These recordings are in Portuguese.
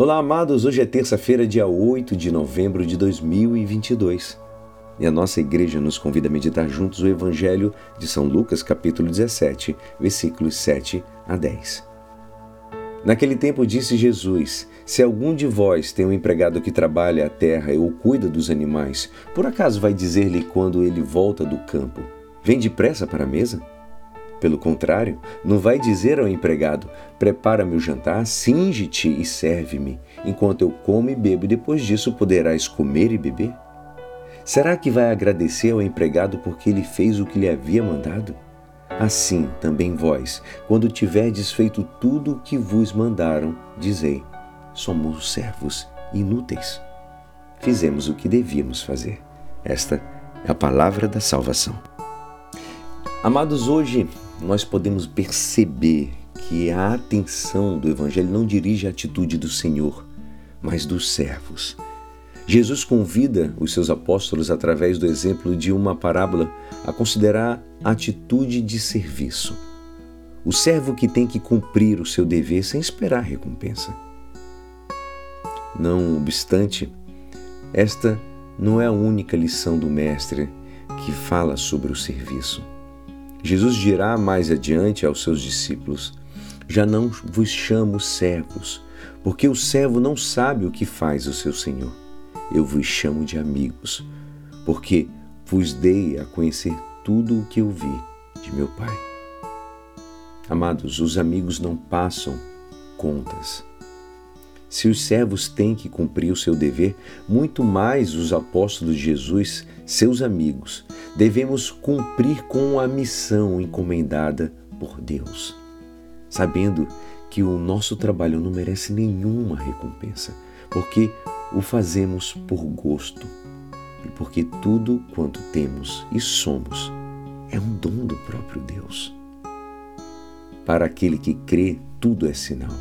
Olá, amados. Hoje é terça-feira, dia 8 de novembro de 2022. E a nossa igreja nos convida a meditar juntos o Evangelho de São Lucas, capítulo 17, versículos 7 a 10. Naquele tempo disse Jesus: Se algum de vós tem um empregado que trabalha a terra ou cuida dos animais, por acaso vai dizer-lhe quando ele volta do campo: Vem depressa para a mesa? Pelo contrário, não vai dizer ao empregado: Prepara-me o jantar, singe-te e serve-me, enquanto eu como e bebo, e depois disso poderás comer e beber? Será que vai agradecer ao empregado porque ele fez o que lhe havia mandado? Assim também vós, quando tiverdes feito tudo o que vos mandaram, dizei: Somos servos inúteis. Fizemos o que devíamos fazer. Esta é a palavra da salvação. Amados, hoje nós podemos perceber que a atenção do Evangelho não dirige a atitude do Senhor, mas dos servos. Jesus convida os seus apóstolos, através do exemplo de uma parábola, a considerar a atitude de serviço. O servo que tem que cumprir o seu dever sem esperar recompensa. Não obstante, esta não é a única lição do Mestre que fala sobre o serviço. Jesus dirá mais adiante aos seus discípulos: Já não vos chamo servos, porque o servo não sabe o que faz o seu senhor. Eu vos chamo de amigos, porque vos dei a conhecer tudo o que eu vi de meu Pai. Amados, os amigos não passam contas. Se os servos têm que cumprir o seu dever, muito mais os apóstolos de Jesus, seus amigos, devemos cumprir com a missão encomendada por Deus, sabendo que o nosso trabalho não merece nenhuma recompensa, porque o fazemos por gosto e porque tudo quanto temos e somos é um dom do próprio Deus. Para aquele que crê, tudo é sinal.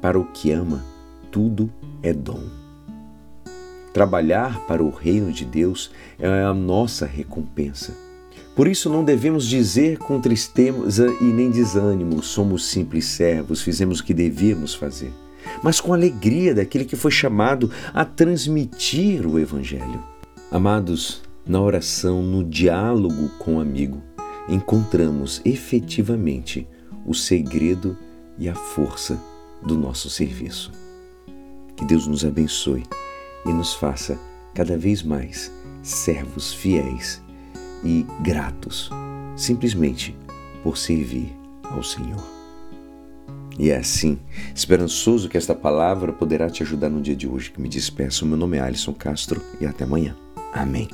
Para o que ama, tudo é dom. Trabalhar para o reino de Deus é a nossa recompensa. Por isso não devemos dizer com tristeza e nem desânimo, somos simples servos, fizemos o que devíamos fazer, mas com alegria daquele que foi chamado a transmitir o Evangelho. Amados, na oração, no diálogo com o amigo, encontramos efetivamente o segredo e a força do nosso serviço. Que Deus nos abençoe e nos faça cada vez mais servos fiéis e gratos, simplesmente por servir ao Senhor. E é assim, esperançoso que esta palavra poderá te ajudar no dia de hoje que me despeço. Meu nome é Alisson Castro e até amanhã. Amém.